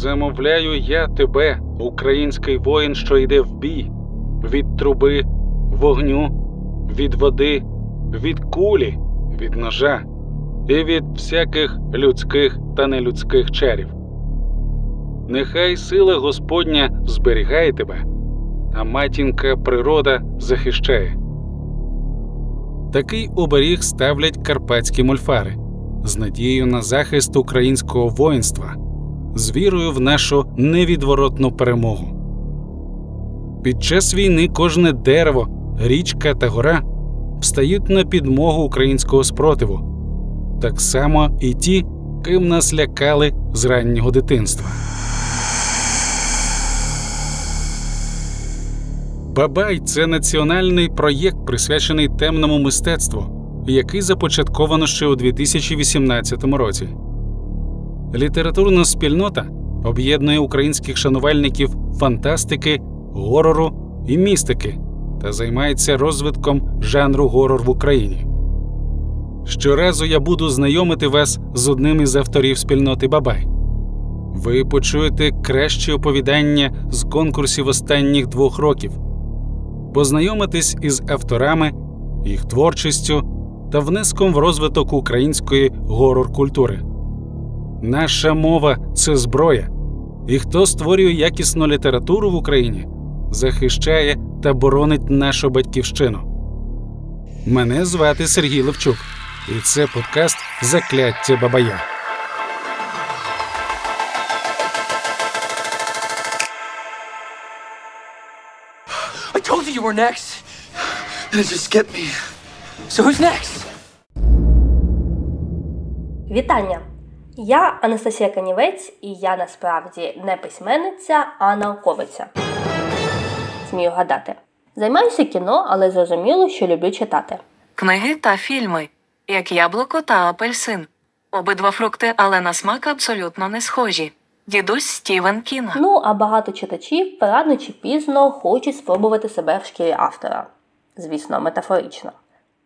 Замовляю я тебе, український воїн, що йде в бій, від труби, вогню, від води, від кулі, від ножа і від всяких людських та нелюдських чарів. Нехай сила Господня зберігає тебе, а матінка природа захищає. Такий оберіг ставлять карпатські мольфари з надією на захист українського воїнства, з вірою в нашу невідворотну перемогу. Під час війни кожне дерево, річка та гора встають на підмогу українського спротиву, так само і ті, ким нас лякали з раннього дитинства. Бабай це національний проєкт, присвячений темному мистецтву, який започатковано ще у 2018 році. Літературна спільнота об'єднує українських шанувальників фантастики, горору і містики та займається розвитком жанру горор в Україні. Щоразу я буду знайомити вас з одним із авторів спільноти Бабай. Ви почуєте кращі оповідання з конкурсів останніх двох років, познайомитесь із авторами, їх творчістю та внеском в розвиток української горор-культури. Наша мова це зброя, і хто створює якісну літературу в Україні, захищає та боронить нашу батьківщину. Мене звати Сергій Левчук, і це подкаст Закляття Бабая. I told you you were next. It just skipped me. So who's next? Вітання! Я Анастасія Канівець, і я насправді не письменниця, а науковиця. Смію гадати. Займаюся кіно, але зрозуміло, що люблю читати. Книги та фільми, як яблуко та апельсин. Обидва фрукти, але на смак абсолютно не схожі. Дідусь Стівен Кінг. Ну, а багато читачів рано чи пізно хочуть спробувати себе в шкірі автора. Звісно, метафорично.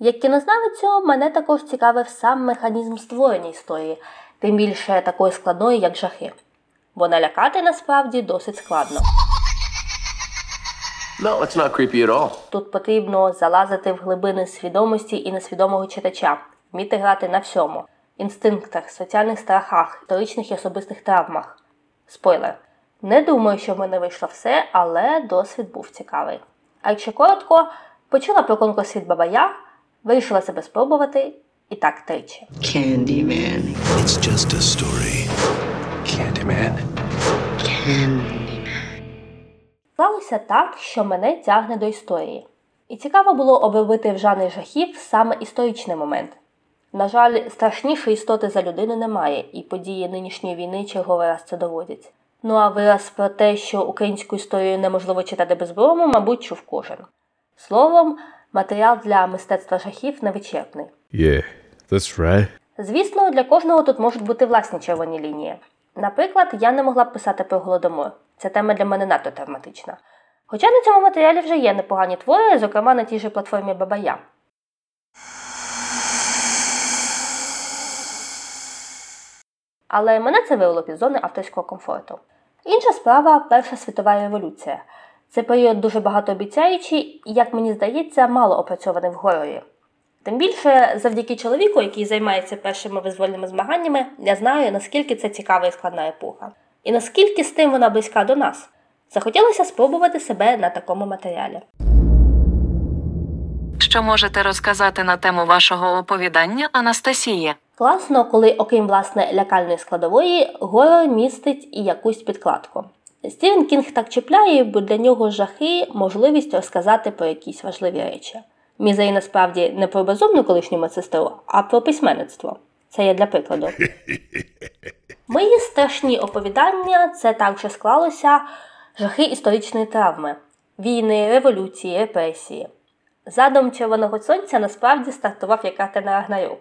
Як кінознавицю, мене також цікавив сам механізм створення історії, тим більше такої складної, як жахи. Бо налякати насправді досить складно. No, it's not creepy at all. Тут потрібно залазити в глибини свідомості і несвідомого читача, вміти грати на всьому: інстинктах, соціальних страхах, історичних і особистих травмах. Спойлер. Не думаю, що в мене вийшло все, але досвід був цікавий. А якщо коротко, почула про конкурс від Бабая, вирішила себе спробувати і так тричі. Candyman. It's just a story. Candyman. Склалося так, що мене тягне до історії. І цікаво було обробити в жанрі жахів саме історичний момент. На жаль, страшнішої істоти за людину немає, і події нинішньої війни черговий раз це доводять. Ну а вираз про те, що українську історію неможливо читати безброму, мабуть, чув кожен. Словом, матеріал для мистецтва жахів невичерпний. Yeah, that's right. Звісно, для кожного тут можуть бути власні червоні лінії. Наприклад, я не могла б писати про голодомор. Ця тема для мене надто травматична. Хоча на цьому матеріалі вже є непогані твори, зокрема на тій же платформі Бабая. Але мене це вивело під зони авторського комфорту. Інша справа Перша світова революція. Це період дуже багатообіцяючий і, як мені здається, мало опрацьований в горорі. Тим більше, завдяки чоловіку, який займається першими визвольними змаганнями, я знаю, наскільки це цікава і складна епоха. І наскільки з тим вона близька до нас. Захотілося спробувати себе на такому матеріалі. Що можете розказати на тему вашого оповідання, Анастасія? Класно, коли, окрім власне лякальної складової, горор містить і якусь підкладку. Стівен Кінг так чіпляє, бо для нього жахи можливість розказати про якісь важливі речі. Мізей насправді не про безумну колишню медсестру, а про письменництво. Це є для прикладу. Мої страшні оповідання це так же склалося жахи історичної травми, війни, революції, репресії. Задум Червоного Сонця насправді стартував як карта на Рагнарёк.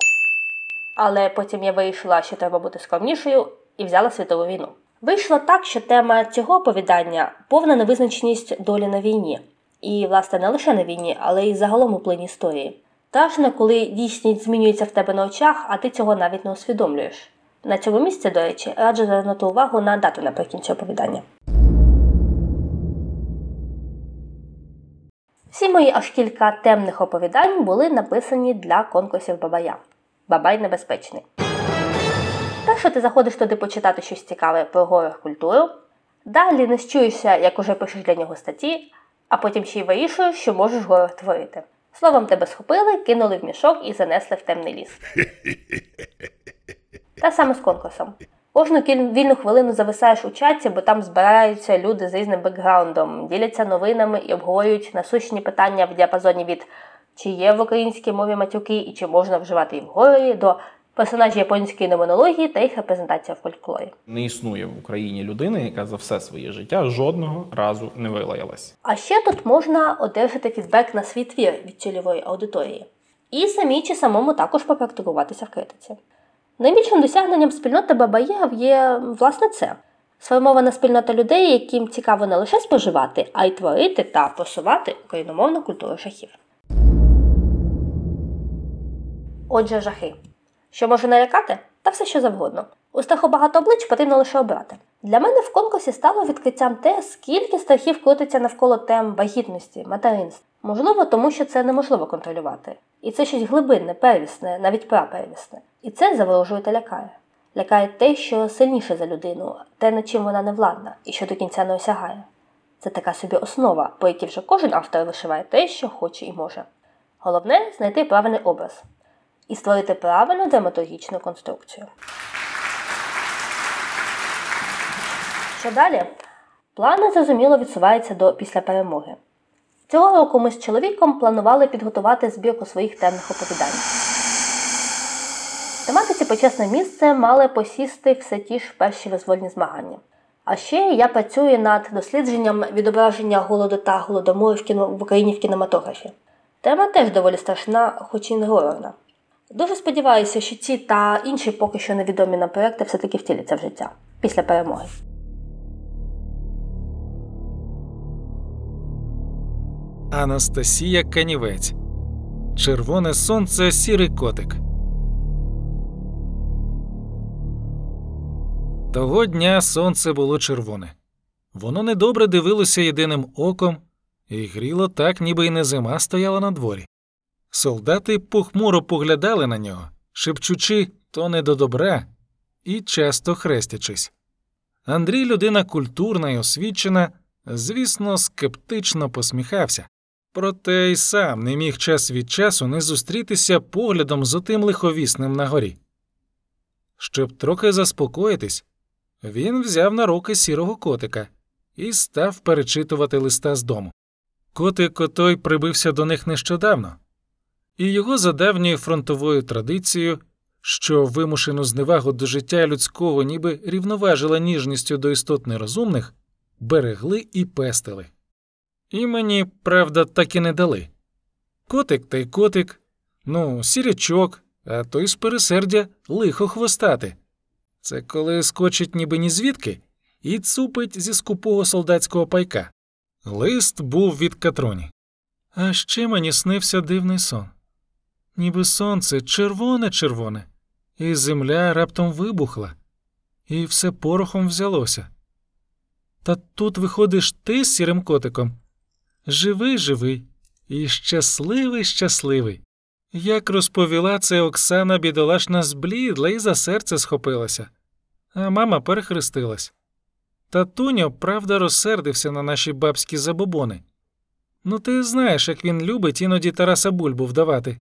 Але потім я вирішила, що треба бути скромнішою, і взяла світову війну. Вийшло так, що тема цього оповідання повна невизначеність долі на війні. І, власне, не лише на війні, але й загалом у плині історії. Страшно, коли дійсність змінюється в тебе на очах, а ти цього навіть не усвідомлюєш. На цьому місці, до речі, раджу звернути увагу на дату наприкінці оповідання. Всі мої аж кілька темних оповідань були написані для конкурсів Бабая. Бабай небезпечний. Так що ти заходиш туди почитати щось цікаве про горор культуру, далі не щуєшся, як уже пишеш для нього статті, а потім ще й вирішуєш, що можеш горор творити. Словом, тебе схопили, кинули в мішок і занесли в темний ліс. Та саме з конкурсом. Кожну вільну хвилину зависаєш у чаті, бо там збираються люди з різним бекграундом, діляться новинами і обговорюють насущні питання в діапазоні від чи є в українській мові матюки і чи можна вживати їх в горорі, до персонажів японської номенології та їх репрезентація в фольклорі. Не існує в Україні людини, яка за все своє життя жодного разу не вилаялась. А ще тут можна одержати фідбек на свій твір від цільової аудиторії. І самі чи самому також попрактикуватися в критиці. Найбільшим досягненням спільноти Бабаєв є власне це сформована спільнота людей, яким цікаво не лише споживати, а й творити та просувати україномовну культуру шахів. Отже, жахи. Що може налякати? Та все що завгодно. У страху багато облич потрібно лише обрати. Для мене в конкурсі стало відкриттям те, скільки страхів крутиться навколо тем вагітності, материнства. Можливо, тому що це неможливо контролювати. І це щось глибинне, первісне, навіть прапервісне. І це заворожує та лякає. Лякає те, що сильніше за людину, те, над чим вона не владна і що до кінця не осягає. Це така собі основа, по якій вже кожен автор вишиває те, що хоче і може. Головне знайти правильний образ і створити правильну драматургічну конструкцію. Що далі? Плани зрозуміло відсуваються до після перемоги. Цього року ми з чоловіком планували підготувати збірку своїх темних оповідань. Тематиці почесне місце мали посісти все ті ж перші визвольні змагання. А ще я працюю над дослідженням відображення голоду та голодомору в, кіно... в Україні в кінематографі. Тема теж доволі страшна, хоч і не горорна. Дуже сподіваюся, що ці та інші поки що невідомі нам проекти все-таки втіляться в життя після перемоги. Анастасія Канівець. Червоне сонце, сірий котик. Того дня сонце було червоне. Воно недобре дивилося єдиним оком і гріло так, ніби й не зима стояла на дворі. Солдати похмуро поглядали на нього, шепчучи то не до добра і часто хрестячись. Андрій, людина культурна і освічена, звісно, скептично посміхався. Проте й сам не міг час від часу не зустрітися поглядом з отим лиховісним на горі. Щоб трохи заспокоїтись, він взяв на руки сірого котика і став перечитувати листа з дому. Котик отой прибився до них нещодавно, і його за давньою фронтовою традицією, що вимушену зневагу до життя людського ніби рівноважила ніжністю до істот нерозумних, берегли і пестили. Імені, правда, так і не дали. Котик та й котик, ну, сірячок, а той з пересердя лихо хвостати. Це коли скочить ніби ні звідки і цупить зі скупого солдатського пайка. Лист був від Катроні. А ще мені снився дивний сон. Ніби сонце червоне-червоне, і земля раптом вибухла, і все порохом взялося. Та тут виходиш ти з сірим котиком. Живий, живий і щасливий, щасливий. Як розповіла це Оксана бідолашна зблідла і за серце схопилася, а мама перехрестилась. Татуньо, правда, розсердився на наші бабські забобони. Ну, ти знаєш, як він любить іноді Тараса Бульбу вдавати.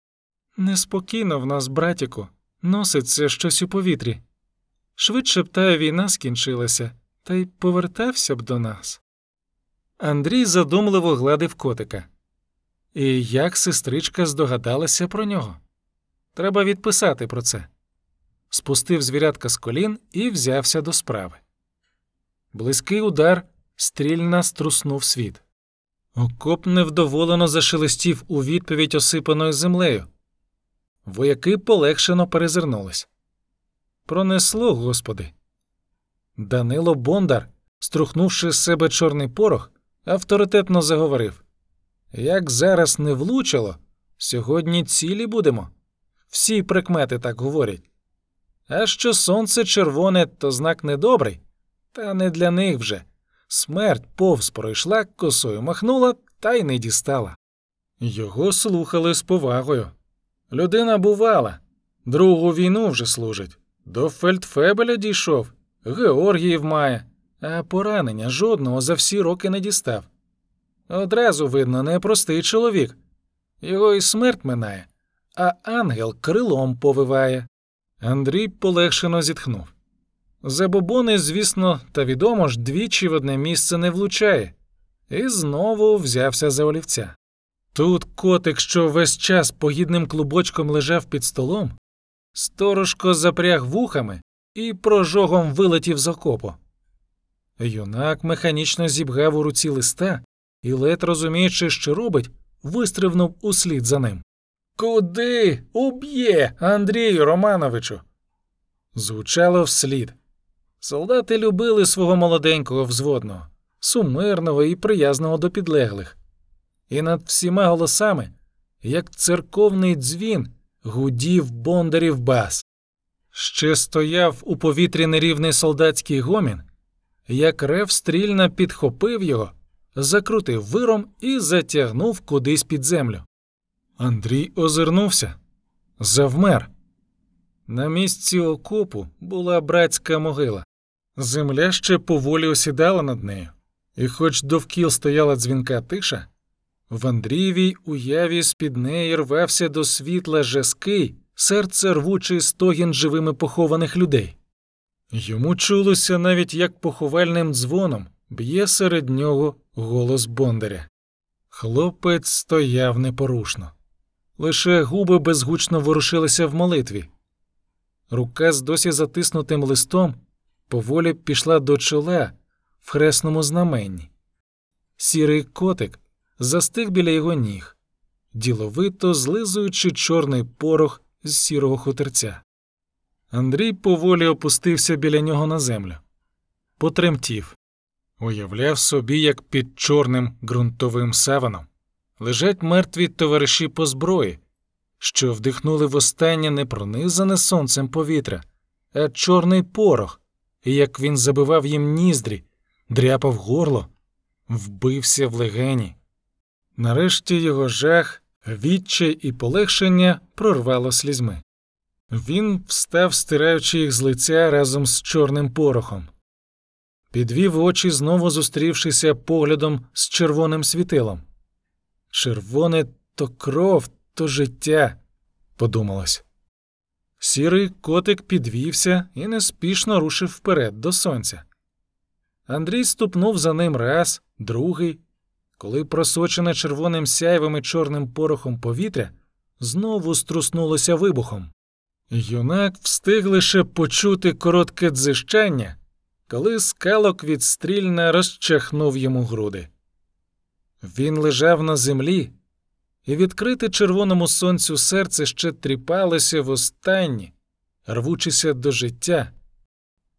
Неспокійно в нас, братіку, носиться щось у повітрі. Швидше б та війна скінчилася, та й повертався б до нас. Андрій задумливо гладив котика. І як сестричка здогадалася про нього? Треба відписати про це. Спустив звірятка з колін і взявся до справи. Близький удар стрільна струснув світ. Окоп невдоволено зашелестів у відповідь осипаною землею. Вояки полегшено перезирнулись. Пронесло, господи. Данило Бондар, струхнувши з себе чорний порох, авторитетно заговорив Як зараз не влучило, сьогодні цілі будемо. Всі прикмети так говорять. А що сонце червоне, то знак недобрий, та не для них вже. Смерть повз пройшла, косою махнула та й не дістала. Його слухали з повагою. Людина бувала, другу війну вже служить. До фельдфебеля дійшов, Георгіїв має, а поранення жодного за всі роки не дістав. Одразу видно, непростий чоловік. Його і смерть минає, а ангел крилом повиває. Андрій полегшено зітхнув. Забобони, звісно, та відомо ж двічі в одне місце не влучає, і знову взявся за олівця. Тут котик, що весь час погідним клубочком лежав під столом, сторожко запряг вухами і прожогом вилетів з окопу. Юнак механічно зібгав у руці листа і, ледь розуміючи, що робить, вистрибнув услід за ним. Куди? Уб'є, Андрію Романовичу. Звучало вслід. Солдати любили свого молоденького взводного, сумирного і приязного до підлеглих. І над всіма голосами, як церковний дзвін, гудів бондарів бас. Ще стояв у повітрі нерівний солдатський гомін, як рев стрільна підхопив його, закрутив виром і затягнув кудись під землю. Андрій озирнувся, завмер. На місці окопу була братська могила. Земля ще поволі осідала над нею, і хоч довкіл стояла дзвінка тиша, в Андрієвій уяві з-під неї рвався до світла жаский, серце рвучий стогін живими похованих людей. Йому чулося навіть як поховальним дзвоном б'є серед нього голос Бондаря. Хлопець стояв непорушно, лише губи безгучно ворушилися в молитві. Рука з досі затиснутим листом поволі пішла до чола в хресному знаменні. Сірий котик застиг біля його ніг, діловито злизуючи чорний порох з сірого хутерця. Андрій поволі опустився біля нього на землю, потремтів, уявляв собі, як під чорним ґрунтовим саваном лежать мертві товариші по зброї, що вдихнули востаннє не пронизане сонцем повітря, а чорний порох, і як він забивав їм ніздрі, дряпав горло, вбився в легені. Нарешті його жах, відчай і полегшення прорвало слізьми. Він встав, стираючи їх з лиця разом з чорним порохом, підвів очі, знову зустрівшися поглядом з червоним світилом. Червоне то кров, то життя, подумалось. Сірий котик підвівся і неспішно рушив вперед до сонця. Андрій ступнув за ним раз, другий, коли просочене червоним сяйвим і чорним порохом повітря знову струснулося вибухом. Юнак встиг лише почути коротке дзижчання, коли скалок відстрільно розчахнув йому груди. Він лежав на землі, і відкрите червоному сонцю серце ще тріпалося востаннє, рвучися до життя,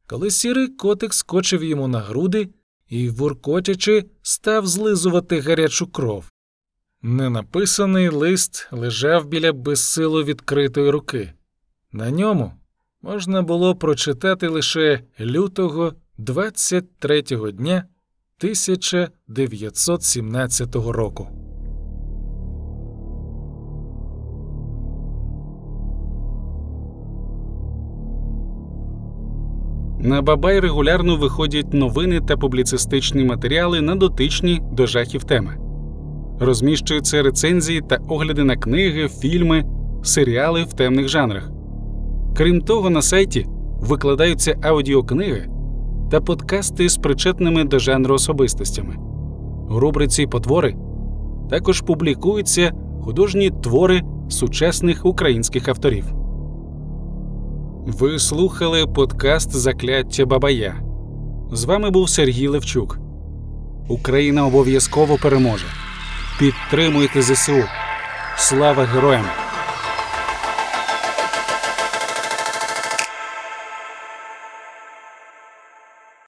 коли сірий котик скочив йому на груди і, вуркотячи, став злизувати гарячу кров. Ненаписаний лист лежав біля безсило відкритої руки. На ньому можна було прочитати лише лютого 23-го дня 1917 року. На Бабай регулярно виходять новини та публіцистичні матеріали на дотичні до жахів теми. Розміщуються рецензії та огляди на книги, фільми, серіали в темних жанрах. Крім того, на сайті викладаються аудіокниги та подкасти з причетними до жанру особистостями. У рубриці Потвори також публікуються художні твори сучасних українських авторів. Ви слухали подкаст Закляття Бабая. З вами був Сергій Левчук. Україна обов'язково переможе. Підтримуйте ЗСУ. Слава героям!